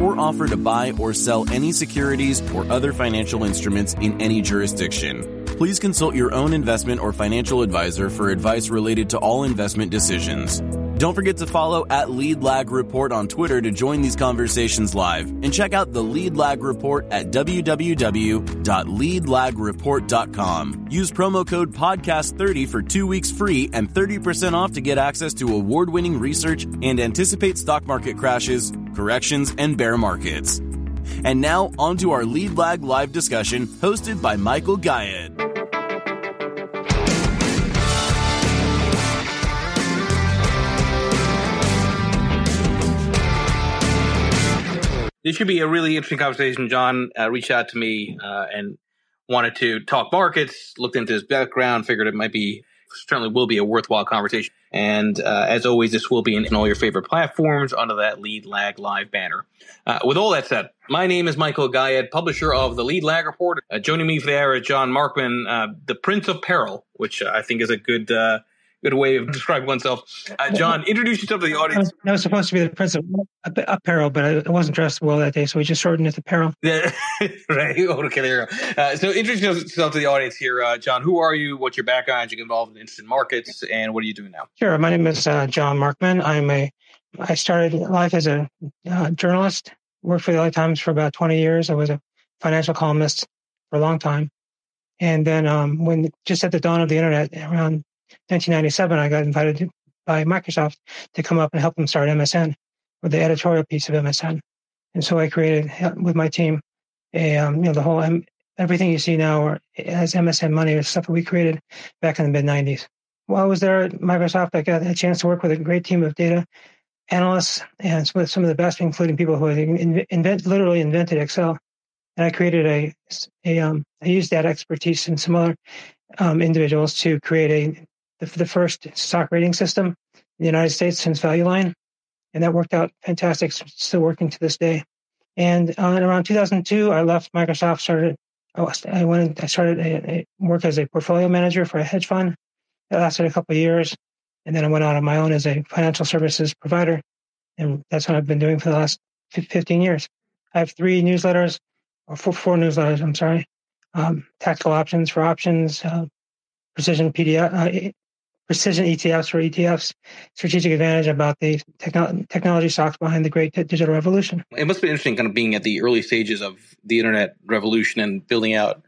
or offer to buy or sell any securities or other financial instruments in any jurisdiction. Please consult your own investment or financial advisor for advice related to all investment decisions. Don't forget to follow at Lead Lag Report on Twitter to join these conversations live and check out the Lead Lag Report at www.leadlagreport.com. Use promo code podcast30 for 2 weeks free and 30% off to get access to award-winning research and anticipate stock market crashes, corrections, and bear markets. And now, on to our Lead Lag live discussion hosted by Michael Gayed. This should be a really interesting conversation. Jon uh, reached out to me uh, and wanted to talk markets, looked into his background, figured it might be, certainly will be a worthwhile conversation. And uh, as always, this will be in, in, all your favorite platforms under that Lead Lag Live banner. Uh, with all that said, my name is Michael Gayed, publisher of the Lead Lag Report. Uh, joining me for the hour is Jon Markman, uh, the Prince of Peril, which I think is a good good way of describing oneself. Uh, Jon, introduce yourself to the audience. I was, supposed to be the prince of apparel, but I wasn't dressed well that day, so we just shortened it to apparel. Yeah, right. Okay, there you go. Uh, so introduce yourself to the audience here, uh, Jon. Who are you? What's your background? You get involved in instant markets, and what are you doing now? Sure. My name is uh, Jon Markman. I'm a. I started life as a uh, journalist. Worked for the LA Times for about 20 years. I was a financial columnist for a long time. And then um, when just at the dawn of the internet, around 1997, I got invited by Microsoft to come up and help them start MSN with the editorial piece of MSN. And so I created with my team a, um, you know, the whole, everything you see now as MSN money is stuff that we created back in the mid 90s. While I was there at Microsoft, I got a chance to work with a great team of data analysts and with some of the best, including people who had invent, literally invented Excel. And I created a, a um, I used that expertise and some other um, individuals to create a the, the first stock rating system in the United States since Value Line. And that worked out fantastic. Still working to this day. And uh, around 2002, I left Microsoft, started, I went, I started a, a work as a portfolio manager for a hedge fund. That lasted a couple of years. And then I went out on my own as a financial services provider. And that's what I've been doing for the last 15 years. I have three newsletters, or four, four newsletters, I'm sorry. Um, tactical options for options, uh, precision PDF, uh, precision ETFs or ETFs, strategic advantage about the techno- technology stocks behind the great digital revolution. It must be interesting kind of being at the early stages of the internet revolution and building out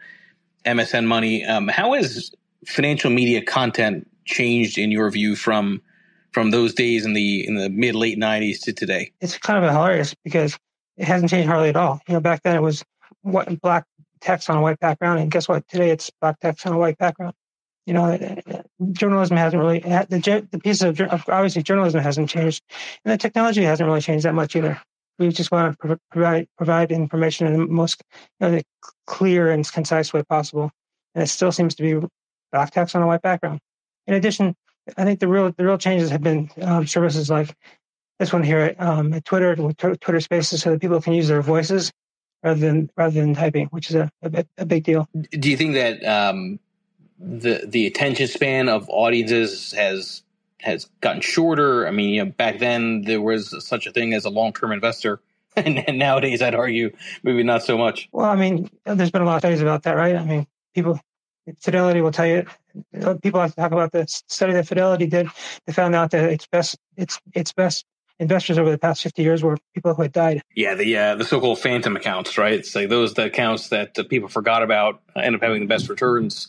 MSN money. Um, how has financial media content changed in your view from from those days in the in the mid late nineties to today? It's kind of hilarious because it hasn't changed hardly at all. You know, back then it was what black text on a white background, and guess what? Today it's black text on a white background you know, journalism hasn't really the the piece of obviously journalism hasn't changed, and the technology hasn't really changed that much either. We just want to provide provide information in the most you know, the clear and concise way possible, and it still seems to be black text on a white background. In addition, I think the real the real changes have been um, services like this one here um, at Twitter, Twitter Spaces, so that people can use their voices rather than rather than typing, which is a, a, a big deal. Do you think that um, the the attention span of audiences has has gotten shorter. I mean, you know, back then there was such a thing as a long term investor, and, and, nowadays I'd argue maybe not so much. Well, I mean, there's been a lot of studies about that, right? I mean, people Fidelity will tell you. Uh, people have to talk about the study that Fidelity did. They found out that it's best it's it's best investors over the past 50 years were people who had died. Yeah, the uh, the so-called phantom accounts, right? It's like those the accounts that uh, people forgot about uh, end up having the best returns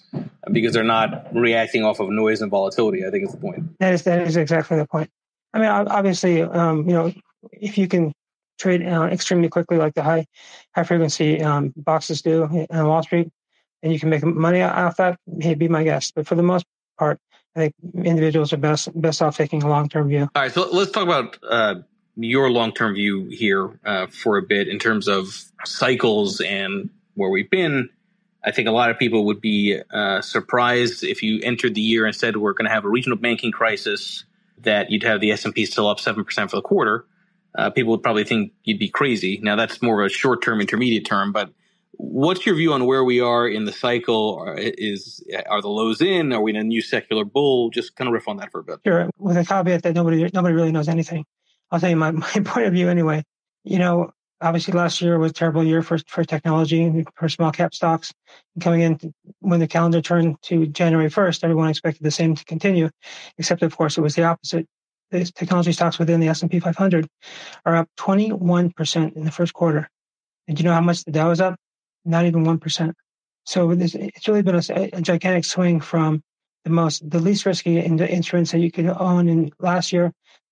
because they're not reacting off of noise and volatility. I think is the point. That is that is exactly the point. I mean, obviously, um, you know, if you can trade uh, extremely quickly like the high high frequency um, boxes do on Wall Street, and you can make money off that, hey, be my guest. But for the most part, I think individuals are best best off taking a long term view. All right, so let's talk about uh, your long term view here uh, for a bit in terms of cycles and where we've been. I think a lot of people would be uh, surprised if you entered the year and said we're going to have a regional banking crisis, that you'd have the S and P still up seven percent for the quarter. Uh, people would probably think you'd be crazy. Now that's more of a short term, intermediate term, but what's your view on where we are in the cycle? Is are the lows in? Are we in a new secular bull? Just kind of riff on that for a bit. Sure, with a caveat that nobody nobody really knows anything. I'll tell you my, my point of view anyway. You know, obviously last year was a terrible year for for technology for small cap stocks. Coming in when the calendar turned to January first, everyone expected the same to continue, except of course it was the opposite. The technology stocks within the S and P 500 are up 21 percent in the first quarter. And do you know how much the Dow is up? Not even 1%. So it's really been a, a, gigantic swing from the most, the least risky instruments that you could own in last year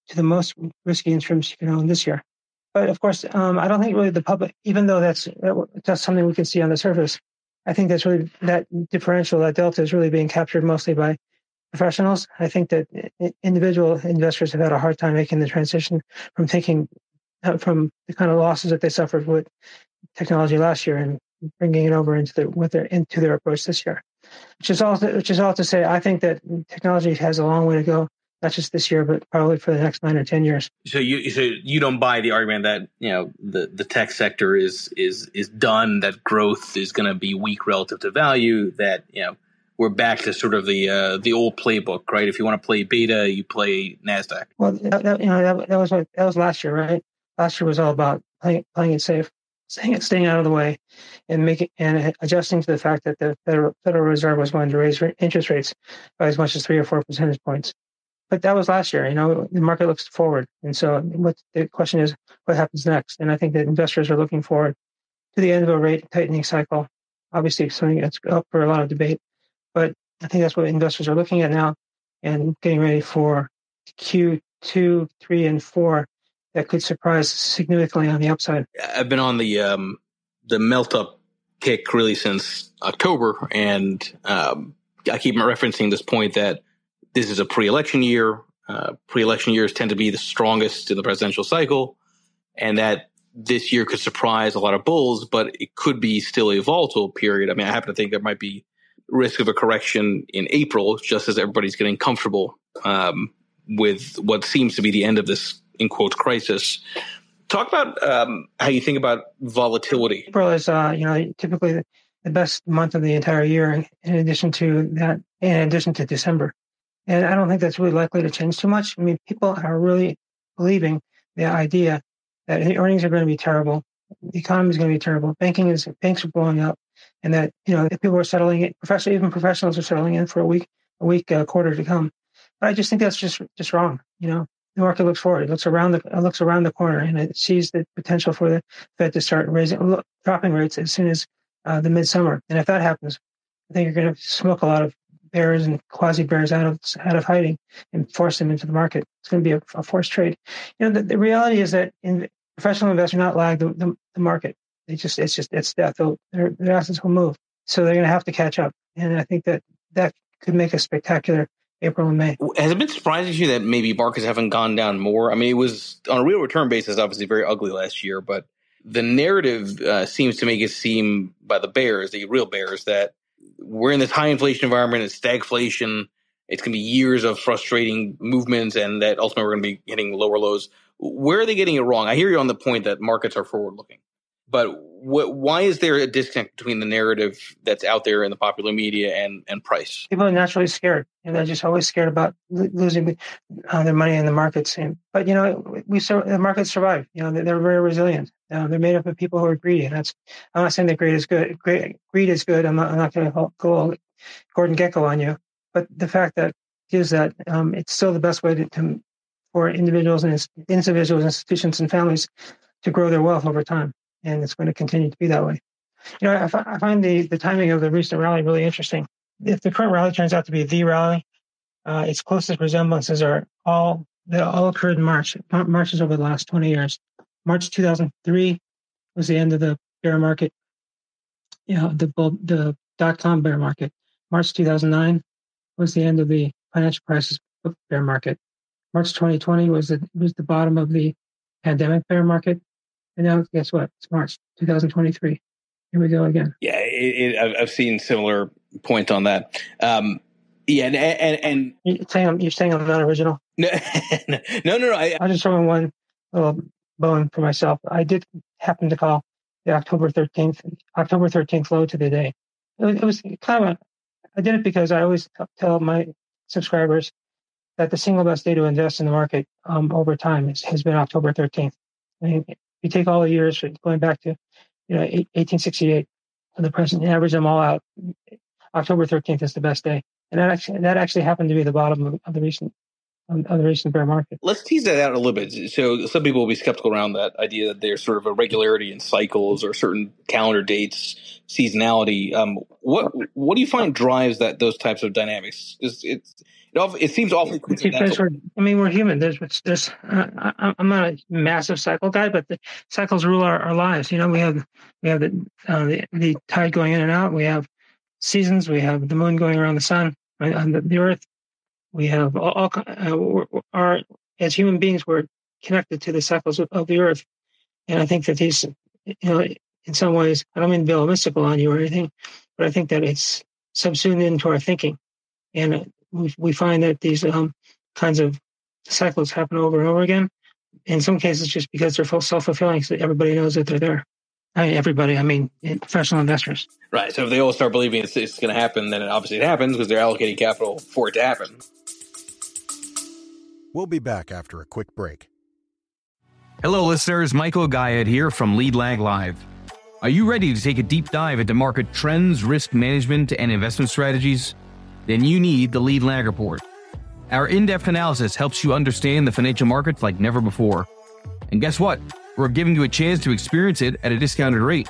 to the most risky instruments you can own this year. But of course, um, I don't think really the public, even though that's, that's something we can see on the surface, I think that's really, that differential, that delta is really being captured mostly by professionals. I think that individual investors have had a hard time making the transition from thinking uh, from the kind of losses that they suffered with technology last year and bringing it over into their with their into their approach this year. Which is all to, which is all to say, I think that technology has a long way to go, not just this year, but probably for the next nine or ten years. So you so you don't buy the argument that you know the the tech sector is is is done, that growth is going to be weak relative to value, that you know we're back to sort of the uh, the old playbook, right? If you want to play beta, you play Nasdaq. Well, that, that, you know that, that was what that was last year, right? Last year was all about playing playing it safe staying, staying out of the way and making and adjusting to the fact that the Federal, Federal Reserve was going to raise interest rates by as much as three or four percentage points. But that was last year. You know, the market looks forward, and so what the question is, what happens next? And I think that investors are looking forward to the end of a rate tightening cycle. Obviously, something that's up for a lot of debate, but I think that's what investors are looking at now and getting ready for Q2, three, and four that could surprise significantly on the upside. I've been on the um, the melt up kick really since October, and um, I keep referencing this point that this is a pre-election year. Uh, pre-election years tend to be the strongest in the presidential cycle, and that this year could surprise a lot of bulls, but it could be still a volatile period. I mean, I happen to think there might be risk of a correction in April, just as everybody's getting comfortable um, with what seems to be the end of this in quotes crisis. Talk about um, how you think about volatility. April is, uh, you know, typically the best month of the entire year. In addition to that, in addition to December, and I don't think that's really likely to change too much. I mean, people are really believing the idea that the earnings are going to be terrible, the economy is going to be terrible, banking is banks are blowing up, and that you know people are settling it. Professional, even professionals are settling in for a week, a week, a quarter to come. But I just think that's just just wrong. You know, the market looks forward. It looks around the looks around the corner, and it sees the potential for the Fed to start raising dropping rates as soon as uh, the midsummer. And if that happens, I think you're going to smoke a lot of bears and quasi bears out of out of hiding and force them into the market. It's going to be a, a forced trade. You know, the, the reality is that in, professional investors not lag the, the, the, market. They just it's just it's death. They'll, their, their assets will move, so they're going to have to catch up. And I think that that could make a spectacular April and May. Has it been surprising to you that maybe markets haven't gone down more? I mean, it was on a real return basis, obviously very ugly last year, but the narrative uh, seems to make it seem by the bears, the real bears, that we're in this high inflation environment, it's stagflation, it's going to be years of frustrating movements, and that ultimately we're going to be hitting lower lows. Where are they getting it wrong? I hear you on the point that markets are forward looking, but why is there a disconnect between the narrative that's out there in the popular media and, and price? People are naturally scared, and they're just always scared about losing uh, their money in the markets. And, but you know, we the markets survive. You know, they're, they're very resilient. Uh, they're made up of people who are greedy, and that's. I'm not saying that greed is good. Greed, greed is good. I'm not. I'm not going to go Gordon Gekko on you. But the fact that is that um, it's still the best way to, to for individuals and individuals, institutions, and families to grow their wealth over time and it's going to continue to be that way. You know, I, f- I find the, the timing of the recent rally really interesting. If the current rally turns out to be the rally, uh, its closest resemblances are all they all occurred in March. Marches over the last 20 years. March 2003 was the end of the bear market. You know, the the dot com bear market. March 2009 was the end of the financial crisis bear market. March 2020 was the was the bottom of the pandemic bear market. And now, guess what? It's March 2023. Here we go again. Yeah, it, it, I've seen similar points on that. Um, yeah, and and, and you're saying I'm, you're saying I'm not original. No, no, no, no. I, I'll just throw in one little bone for myself. I did happen to call the October 13th, October 13th low to the day. It was, it was kind of a, I did it because I always tell my subscribers that the single best day to invest in the market um, over time is, has been October 13th. I mean, you take all the years going back to, you know, 1868 to the present, average them all out, October 13th is the best day. And that actually, that actually happened to be the bottom of, of the recent on, on the recent bear market. Let's tease that out a little bit. So some people will be skeptical around that idea that there's sort of a regularity in cycles or certain calendar dates, seasonality. Um, what what do you find drives that those types of dynamics? It's, it's it, it seems awfully coincidental. I mean, we're human. There's, there's. Uh, I'm not a massive cycle guy, but the cycles rule our, our lives. You know, we have we have the, uh, the the tide going in and out. We have seasons. We have the moon going around the sun. Right? And the, the Earth we have all, all uh, our as human beings we're connected to the cycles of, of, the earth, and I think that these, you know, in some ways, I don't mean to be mystical on you or anything, but I think that it's subsumed into our thinking, and uh, we we find that these um, kinds of cycles happen over and over again. In some cases, just because they're self fulfilling, so everybody knows that they're there. I everybody. I mean, eh, professional investors. Right. So if they all start believing it's, it's going to happen, then it obviously it happens because they're allocating capital for it to happen. We'll be back after a quick break. Hello, listeners. Michael Gayed here from Lead Lag Live. Are you ready to take a deep dive into market trends, risk management, and investment strategies? Then you need the Lead Lag Report. Our in depth analysis helps you understand the financial markets like never before. And guess what? We're giving you a chance to experience it at a discounted rate.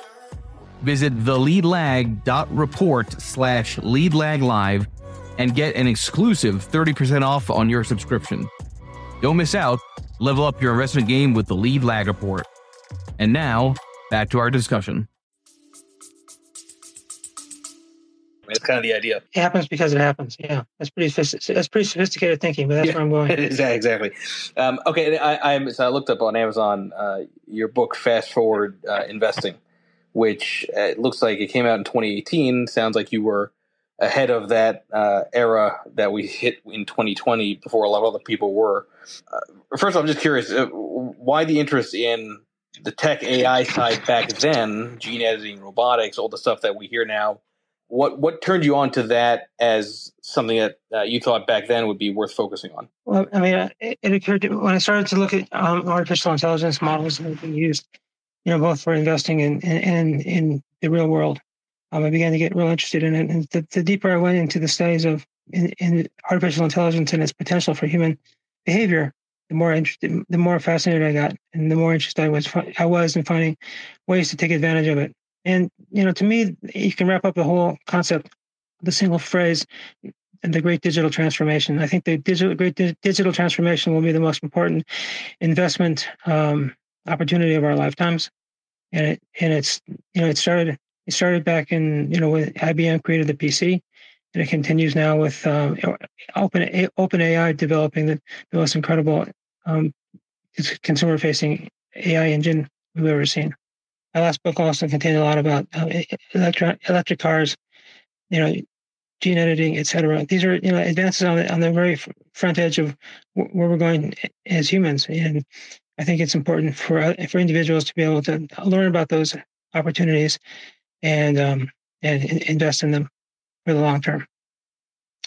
Visit theleadlag.report slash leadlaglive and get an exclusive 30% off on your subscription. Don't miss out. Level up your investment game with the Lead Lag Report. And now, back to our discussion. It's kind of the idea. It happens because it happens. Yeah, that's pretty that's pretty sophisticated thinking, but that's yeah, where I'm going. exactly. Um, okay, I, I, so I looked up on Amazon uh, your book, Fast Forward uh, Investing, which uh, looks like it came out in 2018. Sounds like you were ahead of that uh, era that we hit in 2020 before a lot of other people were. Uh, first of all, I'm just curious uh, why the interest in the tech AI side back then, gene editing, robotics, all the stuff that we hear now. What what turned you on to that as something that uh, you thought back then would be worth focusing on? Well, I mean, it, it occurred to me when I started to look at um, artificial intelligence models that have been used, you know, both for investing and in, in, in the real world um, I began to get real interested in it. And the, the deeper I went into the studies of in, in, artificial intelligence and its potential for human behavior, the more interested, the more fascinated I got, and the more interested I was I was in finding ways to take advantage of it. And you know, to me, you can wrap up the whole concept, the single phrase, the great digital transformation. I think the digital great di- digital transformation will be the most important investment um, opportunity of our lifetimes. And it and it's you know it started it started back in, you know, when IBM created the PC, and it continues now with um, Open AI developing the, the most incredible um, consumer-facing AI engine we've ever seen. My last book also contained a lot about uh, electric electric cars, you know, gene editing, et cetera. These are you know advances on the on the very front edge of where we're going as humans, and I think it's important for uh, for individuals to be able to learn about those opportunities and um, and invest in them for the long term.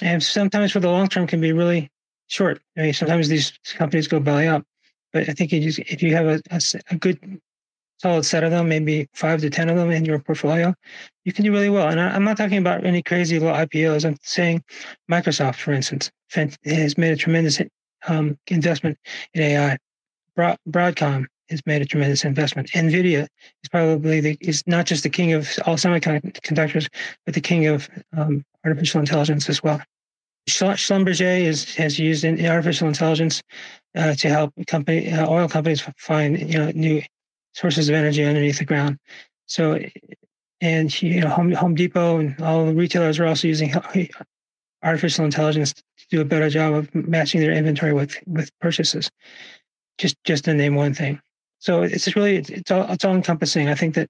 And sometimes for the long term can be really short. I mean, sometimes these companies go belly up, but I think if you have a, a, a, good solid set of them, maybe five to ten of them in your portfolio, you can do really well. And I, am not talking about any crazy little IPOs. I'm saying Microsoft, for instance, has made a tremendous um, investment in AI. Broadcom has made a tremendous investment. Nvidia is probably the, is not just the king of all semiconductors, but the king of um, artificial intelligence as well. Schlumberger is, has used in artificial intelligence uh, to help company uh, oil companies find you know new sources of energy underneath the ground. So, and you know Home, Home Depot and all the retailers are also using artificial intelligence to do a better job of matching their inventory with with purchases. Just just to name one thing. So it's really it's all it's all encompassing. I think that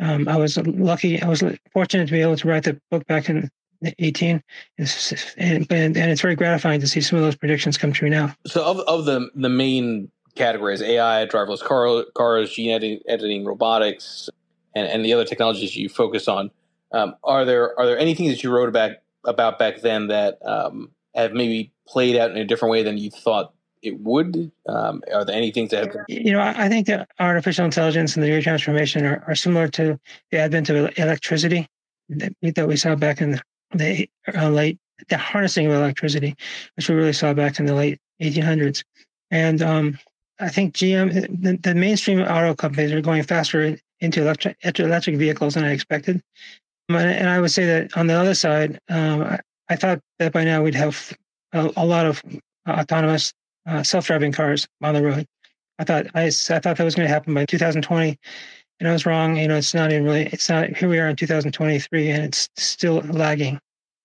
um, I was lucky. I was fortunate to be able to write the book back in 18 and, and, and it's very gratifying to see some of those predictions come true now so of, of the the main categories ai driverless car, cars gene editing, editing robotics and, and the other technologies you focus on um, are there are there anything that you wrote about about back then that um, have maybe played out in a different way than you thought it would? Um, are there any things that have? You know, I think that artificial intelligence and the data transformation are, are similar to the advent of electricity that, that we saw back in the uh, late the harnessing of electricity, which we really saw back in the late 1800s. And um, I think GM, the, the, mainstream auto companies are going faster into electric, electric vehicles than I expected. And I would say that on the other side, um, I, I, thought that by now we'd have a, a lot of autonomous uh, self-driving cars on the road. I thought I, I thought that was going to happen by 2020, and I was wrong. You know, it's not even really. It's not. Here we are in 2023, and it's still lagging.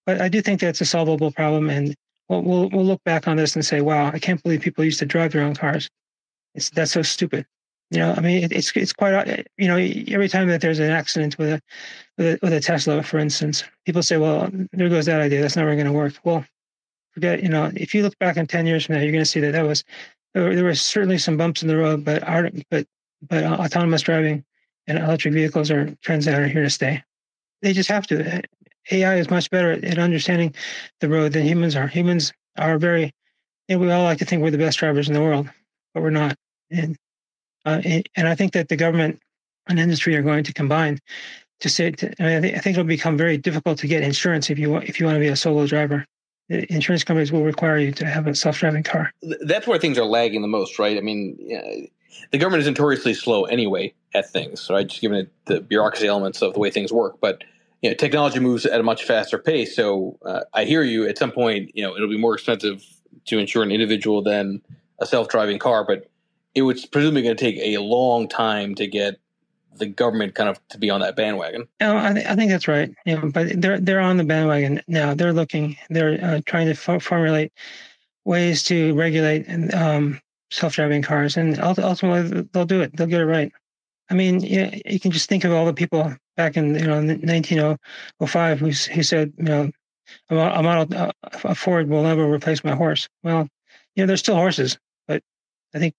But I do think that's a solvable problem, and we'll we'll, we'll look back on this and say, "Wow, I can't believe people used to drive their own cars. It's that's so stupid." You know, I mean, it, it's it's quite. You know, every time that there's an accident with a with a, with a Tesla, for instance, people say, "Well, there goes that idea. That's never going to work." Well, forget. You know, if you look back in ten years from now, you're going to see that that was there were, certainly some bumps in the road, but art, but but uh, autonomous driving and electric vehicles are trends that are here to stay. They just have to. AI is much better at understanding the road than humans are. Humans are very, and we all like to think we're the best drivers in the world, but we're not. And uh, and I think that the government and industry are going to combine to say. To, I, mean, I, think, I think it'll become very difficult to get insurance if you want if you want to be a solo driver. Insurance companies will require you to have a self-driving car. That's where things are lagging the most, right? I mean, the government is notoriously slow anyway at things, right? Just given the bureaucracy elements of the way things work, but you know, technology moves at a much faster pace. So uh, I hear you. At some point, you know, it'll be more expensive to insure an individual than a self-driving car, but it was presumably going to take a long time to get the government kind of to be on that bandwagon. No, I, th- I think that's right. Yeah, but they're they're on the bandwagon now. They're looking. They're uh, trying to f- formulate ways to regulate um, self-driving cars, and ultimately they'll do it. They'll get it right. I mean, you, you can just think of all the people back in you know 1905 who, who said you know a model a Ford will never replace my horse. Well, you know, there's still horses, but I think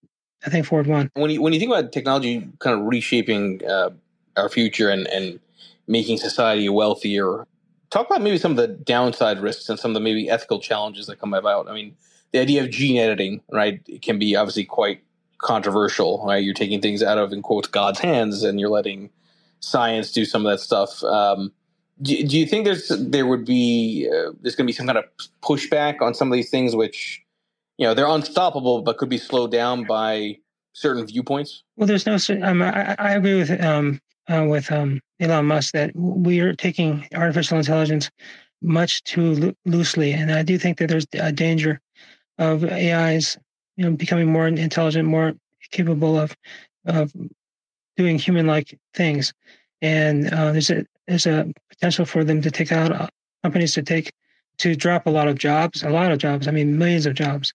I think Ford won. When you when you think about technology kind of reshaping uh, our future and and making society wealthier, talk about maybe some of the downside risks and some of the maybe ethical challenges that come about. I mean, the idea of gene editing, right, can be obviously quite controversial. Right, you're taking things out of in quotes God's hands and you're letting science do some of that stuff. Um, do, do, you think there's there would be uh, there's going to be some kind of pushback on some of these things, which you know they're unstoppable, but could be slowed down by certain viewpoints? Well, there's no. Um, I, I agree with um, uh, with um, Elon Musk that we are taking artificial intelligence much too lo- loosely, and I do think that there's a danger of AIs, you know, becoming more intelligent, more capable of of doing human-like things, and uh, there's a there's a potential for them to take out uh, companies to take to drop a lot of jobs, a lot of jobs. I mean, millions of jobs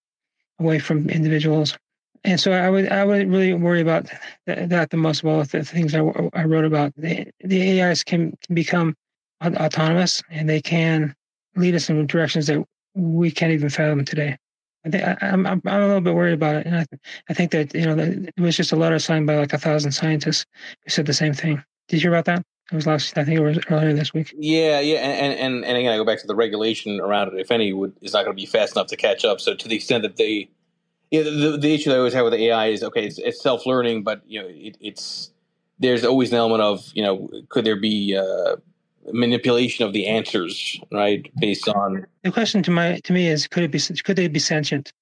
away from individuals. And so I would I would really worry about that, that the most of all the things I, I wrote about. The, the AIs can, can become autonomous and they can lead us in directions that we can't even fathom today. I think I, am I'm, I'm a little bit worried about it, and I, I think that you know it was just a letter signed by like a thousand scientists who said the same thing. Did you hear about that? It was last. I think it was earlier this week. Yeah, yeah, and and and again, I go back to the regulation around it. If any, would is not going to be fast enough to catch up. So to the extent that they, yeah, the, the issue I always have with AI is okay, it's, it's self learning, but you know, it, it's there's always an element of you know, could there be uh, manipulation of the answers, right? Based on the question to my to me is could it be could they be sentient?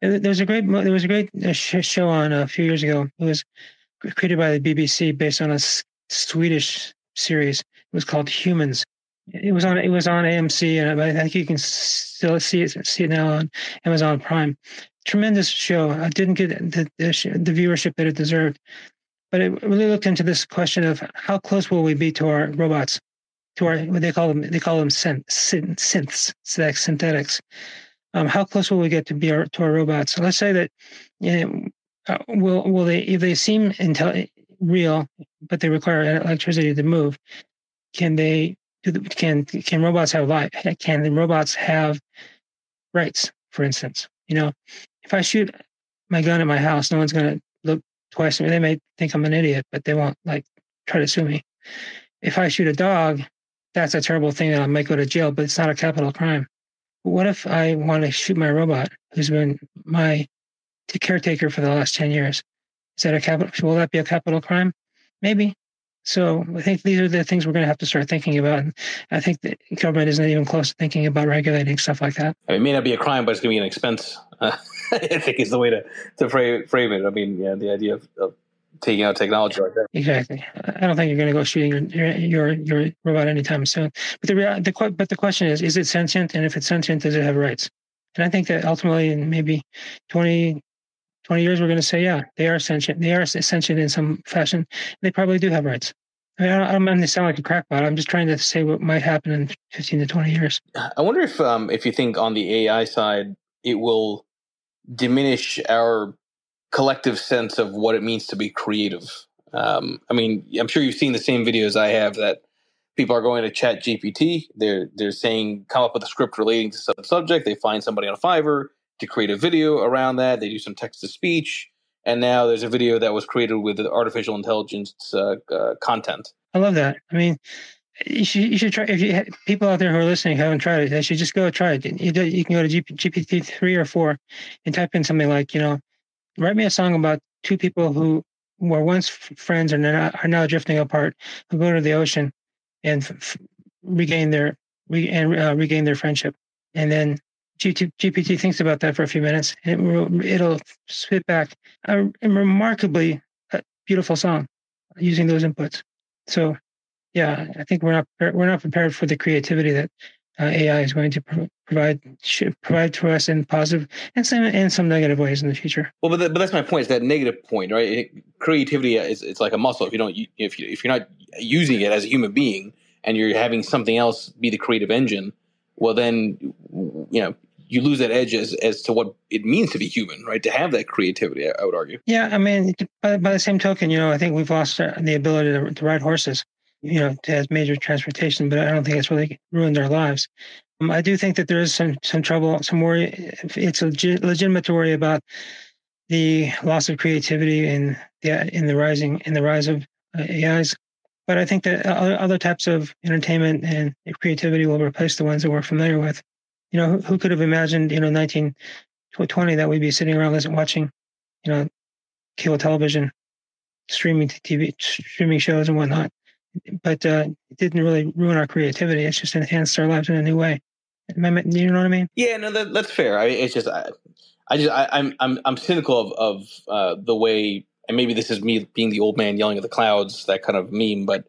There was a great there was a great uh, show on a few years ago. It was created by the BBC based on a Swedish series. It was called Humans. It was on it was on AMC, and I think you can still see it see it now on Amazon Prime. Tremendous show. I didn't get the, the, the viewership that it deserved, but it really looked into this question of how close will we be to our robots to our what they call them they call them synth, synths synthetics um, how close will we get to be our, to our robots so let's say that you know, uh, will will they if they seem intel- real, but they require electricity to move? Can they can can robots have life? Can the robots have rights? For instance, you know, if I shoot my gun at my house, no one's going to look twice. They may think I'm an idiot, but they won't like try to sue me. If I shoot a dog, that's a terrible thing that I might go to jail, but it's not a capital crime. What if I want to shoot my robot, who's been my caretaker for the last 10 years? Is that a capital? Will that be a capital crime? Maybe. So I think these are the things we're going to have to start thinking about. And I think the government isn't even close to thinking about regulating stuff like that. it may not be a crime, but it's going to be an expense. Uh, I think is the way to, to frame, frame it. I mean, yeah, the idea of, of taking out technology. Exactly. I don't think you're going to go shooting your your your, robot anytime soon. But the, the but the question is, is it sentient? And if it's sentient, does it have rights? And I think that ultimately, in maybe 20, 20 years, we're going to say, yeah, they are sentient. They are sentient in some fashion. They probably do have rights. I mean, I don't, I mean to sound like a crackpot. I'm just trying to say what might happen in 15 to 20 years. I wonder if, um, if you think on the AI side, it will diminish our collective sense of what it means to be creative. Um, I mean, I'm sure you've seen the same videos I have that people are going to chat GPT. They're they're saying come up with a script relating to some subject. They find somebody on Fiverr to create a video around that. They do some text to speech, and now there's a video that was created with artificial intelligence uh, uh, content. I love that. I mean, you should you should try. If you people out there who are listening haven't tried it, they should just go try it. You, do, you can go to GPT three or four and type in something like you know write me a song about two people who were once friends and are now drifting apart, who go to the ocean and f- regain their re- and uh, regain their friendship. And then GPT thinks about that for a few minutes, and it will, it'll spit back a, a remarkably uh, beautiful song using those inputs. So, yeah, I think we're not we're not prepared for the creativity that uh, AI is going to pro- provide provide to us in positive and some and some negative ways in the future. Well, but, the, but that's my point. Is that negative point, right? It, creativity is it's like a muscle. If you don't, if you if you're not using it as a human being, and you're having something else be the creative engine, well, then you know you lose that edge as as to what it means to be human, right? To have that creativity, I, I would argue. Yeah, I mean, by, by, the same token, you know, I think we've lost the ability to, to ride horses you know, to as major transportation, but I don't think it's really ruined our lives. Um, I do think that there is some some trouble, some worry. It's legit, legitimate to worry about the loss of creativity in the in the rising in the rise of uh, AIs. But I think that other types of entertainment and creativity will replace the ones that we're familiar with. You know, who, who could have imagined, you know, 1920 that we'd be sitting around listening, watching, you know, cable television, streaming TV, streaming shows and whatnot but uh, it didn't really ruin our creativity. It's just enhanced our lives in a new way. You know what I mean? Yeah, no, that, that's fair. I it's just I, I just I, am I'm, I'm I'm cynical of of uh, the way, and maybe this is me being the old man yelling at the clouds, that kind of meme, but.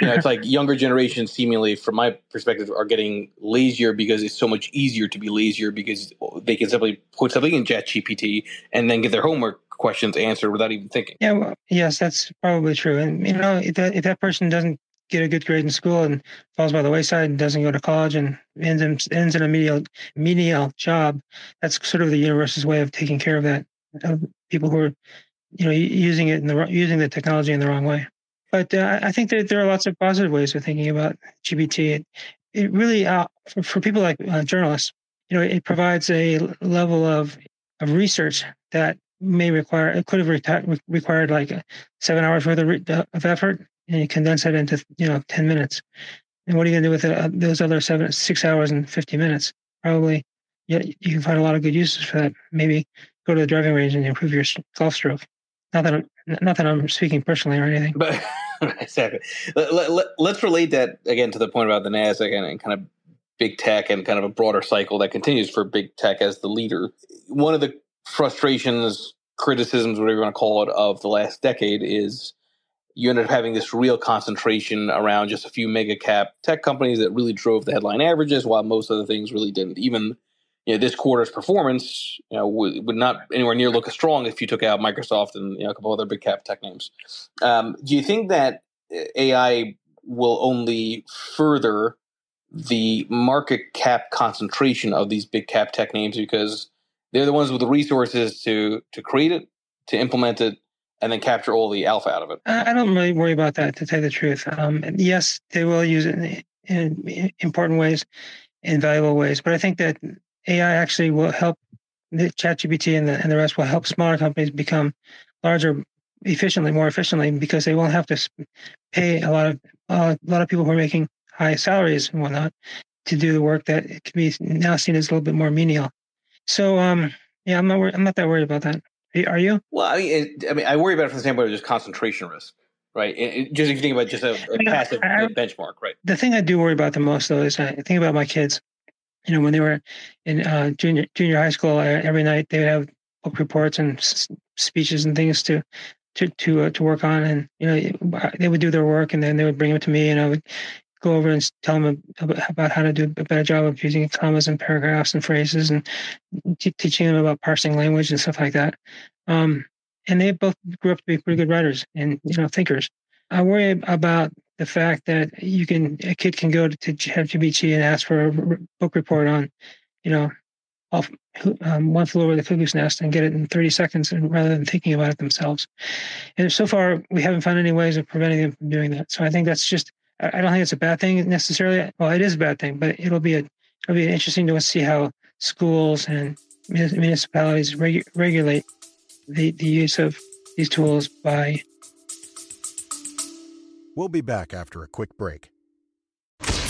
You know, it's like younger generations, seemingly, from my perspective, are getting lazier because it's so much easier to be lazier because they can simply put something in Chat GPT and then get their homework questions answered without even thinking. Yeah, well, yes, that's probably true. And you know, if that if that person doesn't get a good grade in school and falls by the wayside and doesn't go to college and ends in, ends in a menial menial job, that's sort of the universe's way of taking care of that of people who are you know using it in the using the technology in the wrong way. But uh, I think that there are lots of positive ways of thinking about GPT. It, it really, uh, for, for, people like uh, journalists, you know, it provides a level of of research that may require it could have required like seven hours worth of, re- of effort and you condense it into you know 10 minutes. And what are you going to do with uh, those other seven six hours and 50 minutes? Probably yeah you can find a lot of good uses for that. Maybe go to the driving range and improve your golf stroke. Not that I'm, not that I'm speaking personally or anything. But exactly let, let, let's relate that again to the point about the nasdaq and, and kind of big tech and kind of a broader cycle that continues for big tech as the leader one of the frustrations, criticisms, whatever you want to call it, of the last decade is you ended up having this real concentration around just a few mega cap tech companies that really drove the headline averages, while most other things really didn't. Even you know this quarter's performance, you know, would, would not anywhere near look as strong if you took out Microsoft and you know, a couple other big cap tech names. Um, do you think that AI will only further the market cap concentration of these big cap tech names because they're the ones with the resources to to create it. to implement it and then capture all the alpha out of it? I don't really worry about that, to tell you the truth. Um, yes, they will use it in, in important ways, in valuable ways, but I think that AI actually will help the ChatGPT and the, and the rest will help smaller companies become larger efficiently, more efficiently, because they won't have to pay a lot of uh, a lot of people who are making high salaries and whatnot to do the work that can be now seen as a little bit more menial. So, um, yeah, I'm not wor- I'm not that worried about that. Are you? Well, I mean, it, I mean, I worry about it from the standpoint of just concentration risk, right? It, it, just if you think about just a, a passive I, benchmark, right? The thing I do worry about the most, though, is I think about my kids. You know, when they were in uh, junior junior high school, uh, every night they would have book reports and s- speeches and things to to to uh, to work on, and you know they would do their work, and then they would bring it to me, and I would go over and tell them about how to do a better job of using commas and paragraphs and phrases, and t- teaching them about parsing language and stuff like that. Um, and they both grew up to be pretty good writers and you know thinkers. I worry about the fact that you can a kid can go to, to ChatGPT and ask for a book report on, you know, off um, one flew over the cuckoo's nest and get it in 30 seconds and rather than thinking about it themselves. And so far, we haven't found any ways of preventing them from doing that. So I think that's just, I don't think it's a bad thing necessarily. Well, it is a bad thing, but it'll be a, it'll be interesting to see how schools and municipalities regu- regulate the, the use of these tools by. We'll be back after a quick break.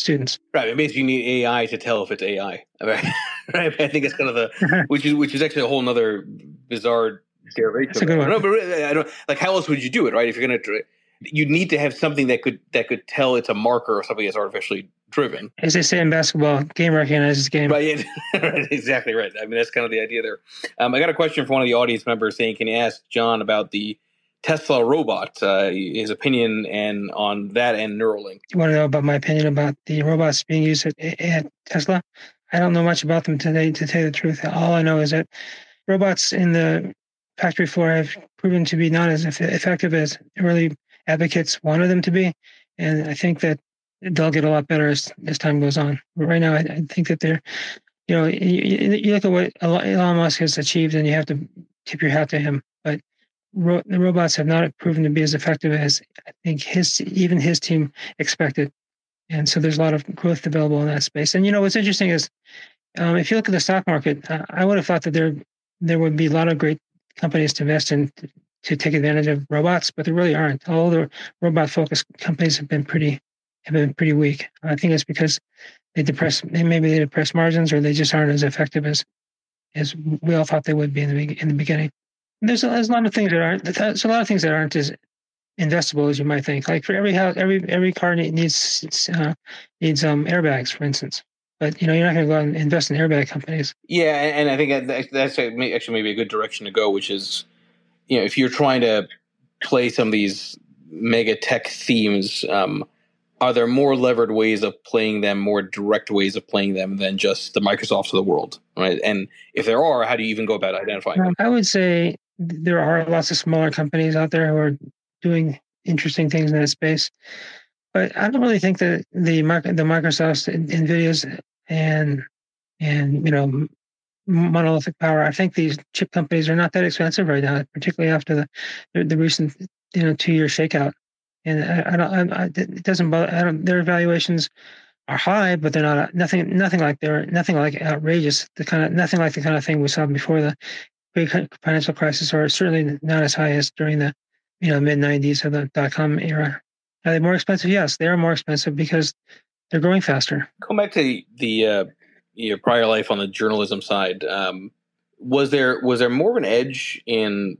Students. Right. It means you need AI to tell if it's AI. Right. right? I think it's kind of the which is which is actually a whole other bizarre derivation. That's a good one. No, but I don't like how else would you do it, right? If you're going to, you need to have something that could that could tell it's a marker or something that's artificially driven. As they say in basketball, game recognizes game. Right. right. Exactly right. I mean, that's kind of the idea there. Um, I got a question from one of the audience members saying, "Can you ask Jon about the?" Tesla robot, uh, his opinion and on that and Neuralink. You want to know about my opinion about the robots being used at, at Tesla? I don't know much about them today, to tell you the truth. All I know is that robots in the factory floor have proven to be not as effective as early advocates wanted them to be. And I think that they'll get a lot better as, as time goes on. But right now, I, I think that they're, you know, you, you look at what Elon Musk has achieved and you have to tip your hat to him. Ro- the robots have not proven to be as effective as I think his even his team expected. And so there's a lot of growth available in that space. And you know what's interesting is um, if you look at the stock market, uh, I would have thought that there there would be a lot of great companies to invest in to, to take advantage of robots, but there really aren't. All the robot focused companies have been pretty have been pretty weak. I think it's because they depress maybe they depress margins or they just aren't as effective as as we all thought they would be in the in the beginning. There's a, there's a lot of things that aren't. There's a lot of things that aren't as investable as you might think. Like for every house, every every car needs uh, needs um, airbags, for instance. But you know, you're not going to go out and invest in airbag companies. Yeah, and I think that's actually maybe a good direction to go, which is, you know, if you're trying to play some of these mega tech themes, um, are there more levered ways of playing them, more direct ways of playing them than just the Microsofts of the world, right? And if there are, how do you even go about identifying um, them? I would say there are lots of smaller companies out there who are doing interesting things in that space. But I don't really think that the the Microsofts, Nvidias, and and you know monolithic power. I think these chip companies are not that expensive right now, particularly after the the, the recent you know two year shakeout. And I, I don't, I, it doesn't bother. I don't, their valuations are high, but they're not nothing nothing like they're nothing like outrageous. The kind of nothing like the kind of thing we saw before the big financial crisis, or certainly not as high as during the you know mid '90s or the dot com era. Are they more expensive? Yes, they are more expensive because they're growing faster. Going back to the, the uh, your prior life on the journalism side, um, was there was there more of an edge in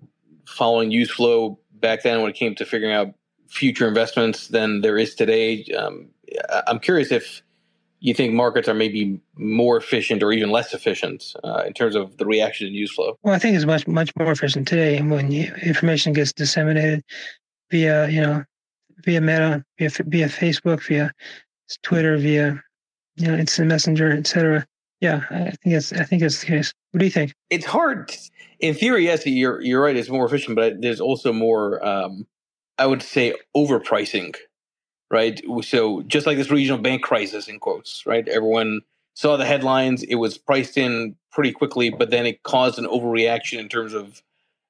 following news flow back then when it came to figuring out future investments than there is today? Um, I'm curious if you think markets are maybe more efficient or even less efficient uh, in terms of the reaction and news flow? Well, I think it's much much more efficient today when you, information gets disseminated via you know via Meta, via via Facebook, via Twitter, via you know instant messenger, etc. Yeah, I think it's I think it's the case. What do you think? It's hard. In theory, yes, you're you're right. It's more efficient, but there's also more. Um, I would say overpricing right? So just like this regional bank crisis in quotes, right? Everyone saw the headlines. It was priced in pretty quickly, but then it caused an overreaction in terms of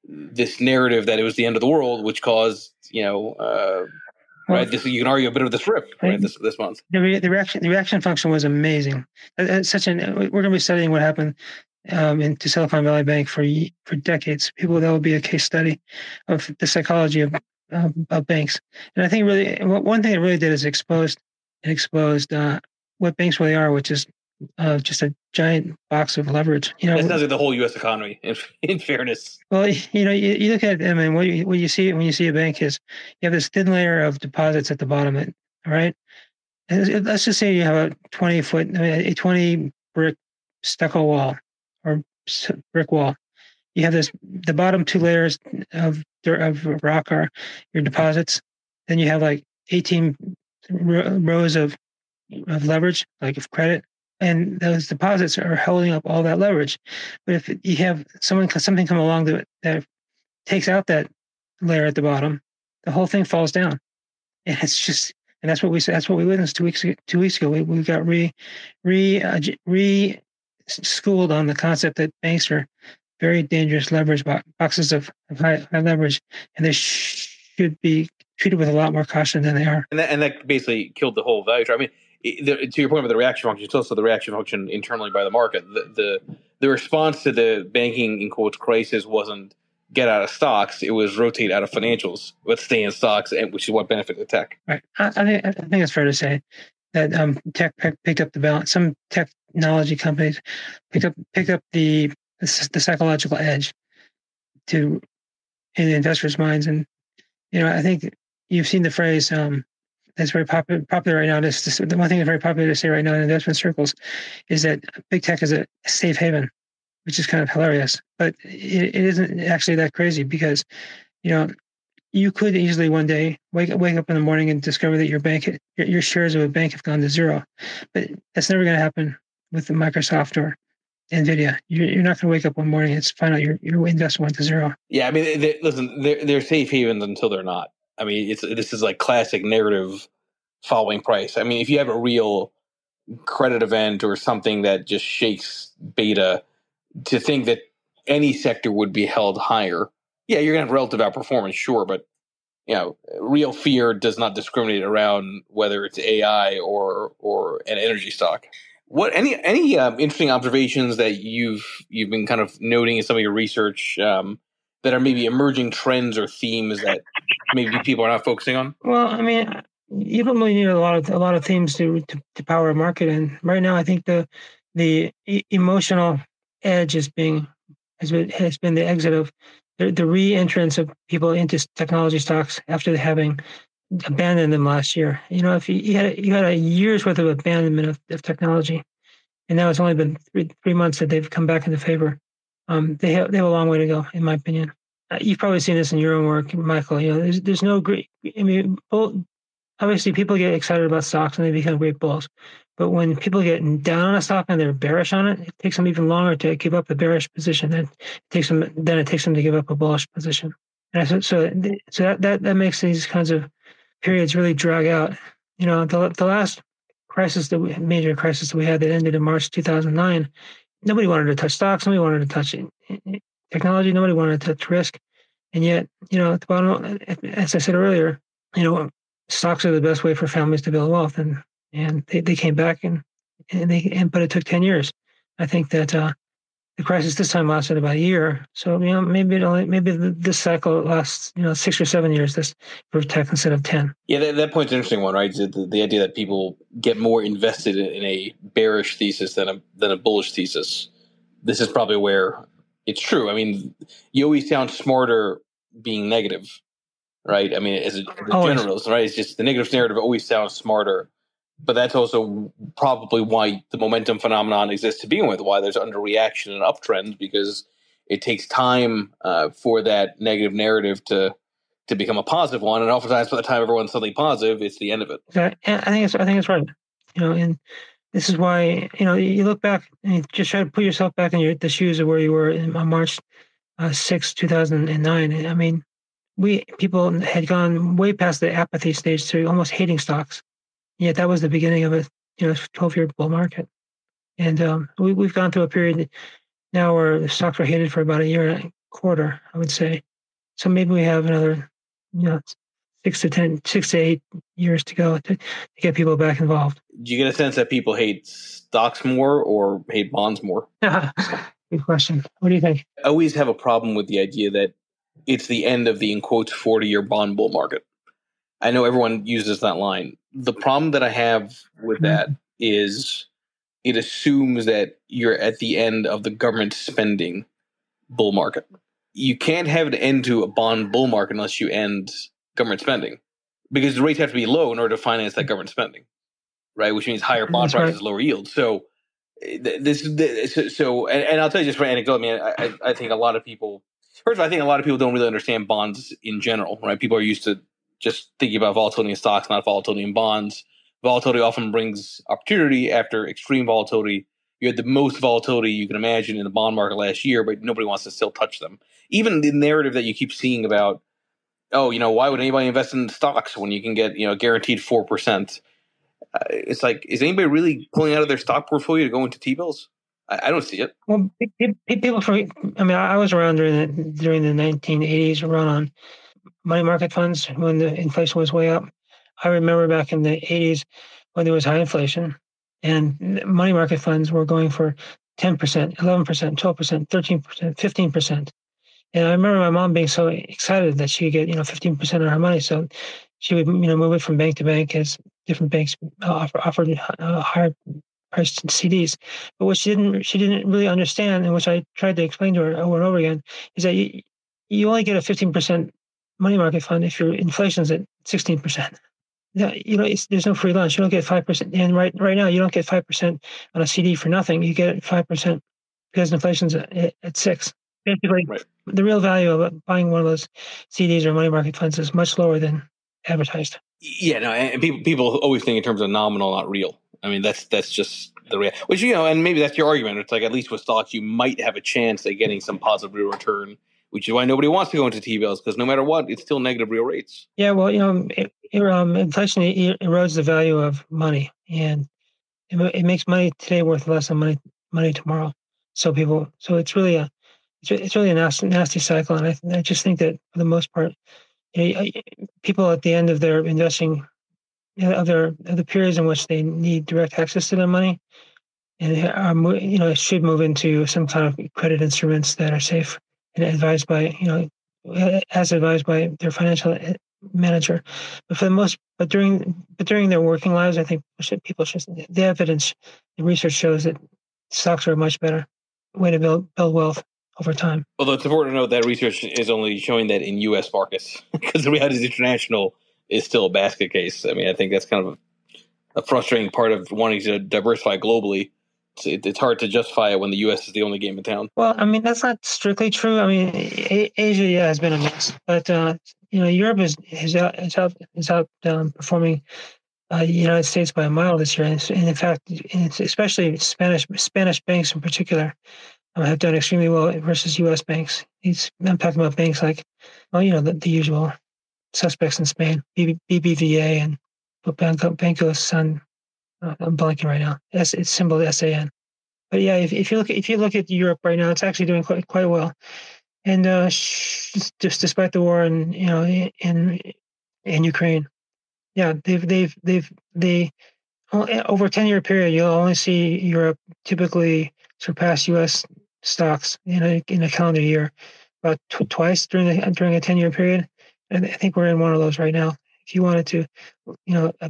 this narrative that it was the end of the world, which caused, you know, uh, right? This you can argue a bit of this rip right this this month. The, re- the reaction the reaction function was amazing. It's such an we're going to be studying what happened um, into Silicon Valley Bank for for decades. People that will be a case study of the psychology of uh, of banks. And I think really one thing it really did is exposed it exposed uh, what banks really are, which is uh, just a giant box of leverage. You know, it's not like the whole U.S. economy. In, in fairness, well, you know, you, you, look at I mean, what you, what you see when you see a bank is you have this thin layer of deposits at the bottom. It all right. And let's just say you have a twenty foot, I mean, a twenty brick stucco wall or brick wall. You have this the bottom two layers of of rock are your deposits. Then you have like 18 rows of of leverage, like of credit, and those deposits are holding up all that leverage. But if you have someone something come along that, that takes out that layer at the bottom, the whole thing falls down, and it's just and that's what we that's what we witnessed two weeks two weeks ago. We, we got re re uh, re schooled on the concept that banks are very dangerous leverage boxes of, of high, high, leverage, and they should be treated with a lot more caution than they are. And that, and that basically killed the whole value. I mean, the, to your point about the reaction function, it's also the reaction function internally by the market. The, the the response to the banking in quotes crisis wasn't get out of stocks; it was rotate out of financials, let's stay in stocks, and which is what benefited tech. Right. I, I, think I think it's fair to say that um, tech picked up the balance. Some technology companies picked up picked up the the psychological edge to in the investors' minds. And you know, I think you've seen the phrase um, that's very popular popular right now. This, the one thing that's very popular to say right now in investment circles is that big tech is a safe haven, which is kind of hilarious. But it, it isn't actually that crazy because you know you could easily one day wake wake up in the morning and discover that your bank your, your shares of a bank have gone to zero, but that's never going to happen with Microsoft or NVIDIA. You're, you're not going to wake up one morning and find out your, your investment went to zero. Yeah, I mean, they, listen, they're, they're safe havens until they're not. I mean, it's this is like classic narrative following price. I mean, if you have a real credit event or something that just shakes beta, to think that any sector would be held higher, yeah, you're going to have relative outperformance, sure, but you know, real fear does not discriminate around whether it's AI or or an energy stock. What any any um, interesting observations that you've you've been kind of noting in some of your research um, that are maybe emerging trends or themes that maybe people are not focusing on? Well, I mean, you don't really need a lot of a lot of themes to to, to power a market, and right now I think the the emotional edge is being has been has been the exit of the, the re-entrance of people into technology stocks after having abandoned them last year. You know, if you, you had you had a year's worth of abandonment of, of technology, and now it's only been three, three months that they've come back into favor. Um, they have they have a long way to go, in my opinion. Uh, you've probably seen this in your own work, Michael. You know, there's there's no great. I mean, bull, obviously people get excited about stocks and they become great bulls. But when people get down on a stock and they're bearish on it, it takes them even longer to give up the bearish position. Then it takes them then it takes them to give up a bullish position. And so so, so that, that that makes these kinds of periods really drag out. You know, the, the last crisis that we, major crisis that we had that ended in March 2009, nobody wanted to touch stocks. Nobody wanted to touch eh, eh, eh, technology. Nobody wanted to touch risk. And yet, you know, at the bottom, as I said earlier, you know, stocks are the best way for families to build wealth. And, and they, they came back and, and they, and, but it took 10 years. I think that, uh, the crisis this time lasted about a year. So you know, maybe it only maybe this cycle lasts you know six or seven years. This for tech instead of ten. Yeah, that, that point's an interesting one, right? The, the, idea that people get more invested in, in, a bearish thesis than a than a bullish thesis. This is probably where it's true. I mean, you always sound smarter being negative, right? I mean, as a, as a generalist, right? It's just the negative narrative always sounds smarter but that's also probably why the momentum phenomenon exists to begin with. Why there's underreaction and uptrends because it takes time uh, for that negative narrative to to become a positive one, and oftentimes by the time everyone's suddenly positive, it's the end of it. I think it's I think it's right. You know, and this is why you know you look back and just try to put yourself back in your, the shoes of where you were in, on March uh, 6, 2009. I mean, we people had gone way past the apathy stage to almost hating stocks. Yet that was the beginning of a you know 12 year bull market, and um, we, we've gone through a period now where the stocks were hated for about a year and a quarter, I would say. So maybe we have another you know six to ten, six to eight years to go to, to get people back involved. Do you get a sense that people hate stocks more or hate bonds more? Good question. What do you think? I always have a problem with the idea that it's the end of the in quotes 40 year bond bull market. I know everyone uses that line. The problem that I have with mm-hmm. that is it assumes that you're at the end of the government spending bull market. You can't have an end to a bond bull market unless you end government spending because the rates have to be low in order to finance that government spending, right? Which means higher bond That's prices, right. lower yields. So this, this so, and, and, I'll tell you just for anecdote. I mean, I, I think a lot of people. First of all, I think a lot of people don't really understand bonds in general, right? People are used to just thinking about volatility in stocks, not volatility in bonds. Volatility often brings opportunity after extreme volatility. You had the most volatility you can imagine in the bond market last year, but nobody wants to still touch them. Even the narrative that you keep seeing about oh, you know, why would anybody invest in stocks when you can get, you know, guaranteed 4%? Uh, it's like, is anybody really pulling out of their stock portfolio to go into T bills? I, I, don't see it. Well, people, I mean, I was around during the, during the 1980s run on money market funds when the inflation was way up. I remember back in the 80s when there was high inflation and money market funds were going for 10%, 11%, 12%, 13%, 15%. And I remember my mom being so excited that she could get, you know, 15% of her money. So she would, you know, move it from bank to bank as different banks offer, offered uh, higher priced CDs. But what she didn't, she didn't really understand, and which I tried to explain to her over and over again, is that you, you only get a 15% money market fund if your inflation's at 16%. yeah, You know, there's no free lunch. You don't get 5%. And right, right now, you don't get 5% on a CD for nothing. You get 5% because inflation's at, at six basically right. the real value of buying one of those CDs or money market funds is much lower than advertised. Yeah, no, and people people always think in terms of nominal, not real. I mean, that's that's just the real. Which you know, and maybe that's your argument. It's like at least with stocks, you might have a chance at getting some positive return, which is why nobody wants to go into T bills because no matter what, it's still negative real rates. Yeah, well, you know, it, it, um, inflation erodes the value of money, and it, it makes money today worth less than money money tomorrow. So people, so it's really a it's, really a nasty, nasty cycle. And I, I just think that for the most part, you know, people at the end of their investing, know, of their of the periods in which they need direct access to their money, and are, you know should move into some kind of credit instruments that are safe and advised by you know as advised by their financial eh, manager. But for the most, but during but during their working lives, I think people should the evidence, the research shows that stocks are a much better way to build build wealth over time. Although it's important to note that research is only showing that in U.S. markets because the reality is international is still a basket case. I mean, I think that's kind of a, a frustrating part of wanting to diversify globally. It's, it, it's, hard to justify it when the U.S. is the only game in town. Well, I mean, that's not strictly true. I mean, a- Asia yeah, has been a mess, but uh, you know, Europe is is out is out, is out um, performing uh, the United States by a mile this year, and in fact, especially Spanish Spanish banks in particular uh, have done extremely well versus U.S. banks. He's, I'm talking about banks like, well, you know, the, the usual suspects in Spain, BBVA and Banco, Banco San. Uh, I'm blanking right now. S, it's symbol SAN. But yeah, if, if you look at, if you look at Europe right now, it's actually doing quite quite well. And uh, just despite the war in you know in in Ukraine, yeah, they've they've they've they over a ten year period, you'll only see Europe typically surpass U.S stocks in a in a calendar year, about tw- twice during the during a ten year period. And I think we're in one of those right now. If you wanted to, you know, uh,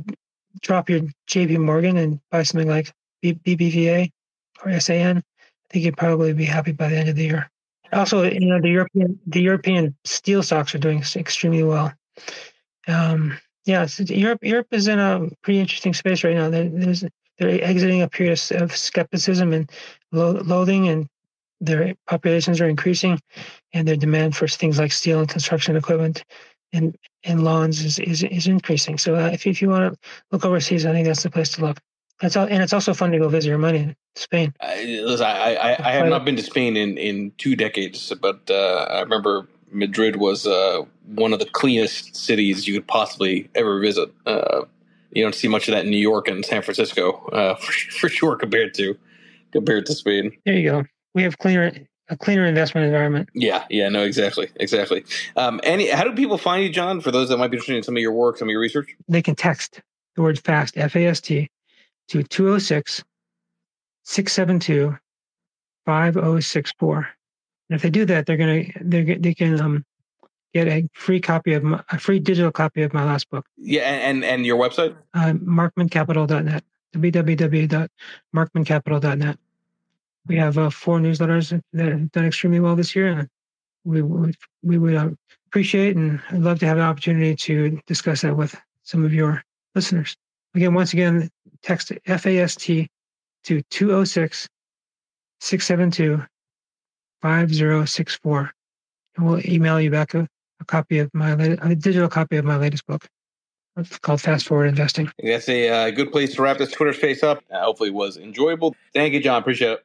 drop your J.P. Morgan and buy something like BBVA or SAN, I think you'd probably be happy by the end of the year. Also, you know, the European the European steel stocks are doing extremely well. Um, Yes, Europe. Europe is in a pretty interesting space right now. There's they're exiting a period of skepticism and loathing, and their populations are increasing, and their demand for things like steel and construction equipment and and lawns is is, is increasing. So uh, if if you want to look overseas, I think that's the place to look. That's all, and it's also fun to go visit your money in Spain. I, listen, I, I, I have not been to Spain in, in two decades, but uh, I remember Madrid was uh, one of the cleanest cities you could possibly ever visit. Uh, you don't see much of that in New York and San Francisco, uh, for, for sure, compared to compared to Spain. There you go. We have cleaner a cleaner investment environment. Yeah, yeah, no, exactly, exactly. Um, any, how do people find you, Jon? For those that might be interested in some of your work, some of your research, they can text the word FAST, F A S T, to 206 672 5064. And if they do that, they're gonna they they can um, get a free copy of my, a free digital copy of my last book. Yeah, and and your website? Uh, markmancapital.net. www.markmancapital.net. We have uh, four newsletters that have done extremely well this year, and we would we would uh, appreciate and I'd love to have an opportunity to discuss that with some of your listeners. Again, once again, text FAST to 206 672 5064. And we'll email you back a, a copy of my a digital copy of my latest book. It's called Fast Forward Investing. That's a uh, good place to wrap this Twitter space up. Uh, hopefully, it was enjoyable. Thank you, Jon. Appreciate it.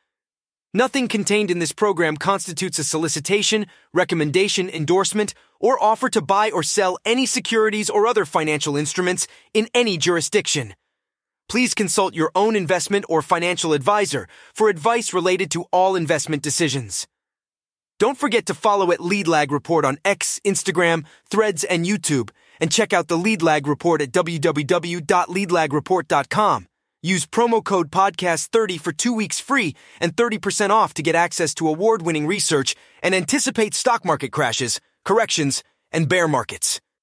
Nothing contained in this program constitutes a solicitation, recommendation, endorsement, or offer to buy or sell any securities or other financial instruments in any jurisdiction. Please consult your own investment or financial advisor for advice related to all investment decisions. Don't forget to follow at Lead Lag Report on X, Instagram, Threads, and YouTube, and check out the Lead Lag Report at www.leadlagreport.com. Use promo code podcast30 for two weeks free and 30% off to get access to award winning research and anticipate stock market crashes, corrections, and bear markets.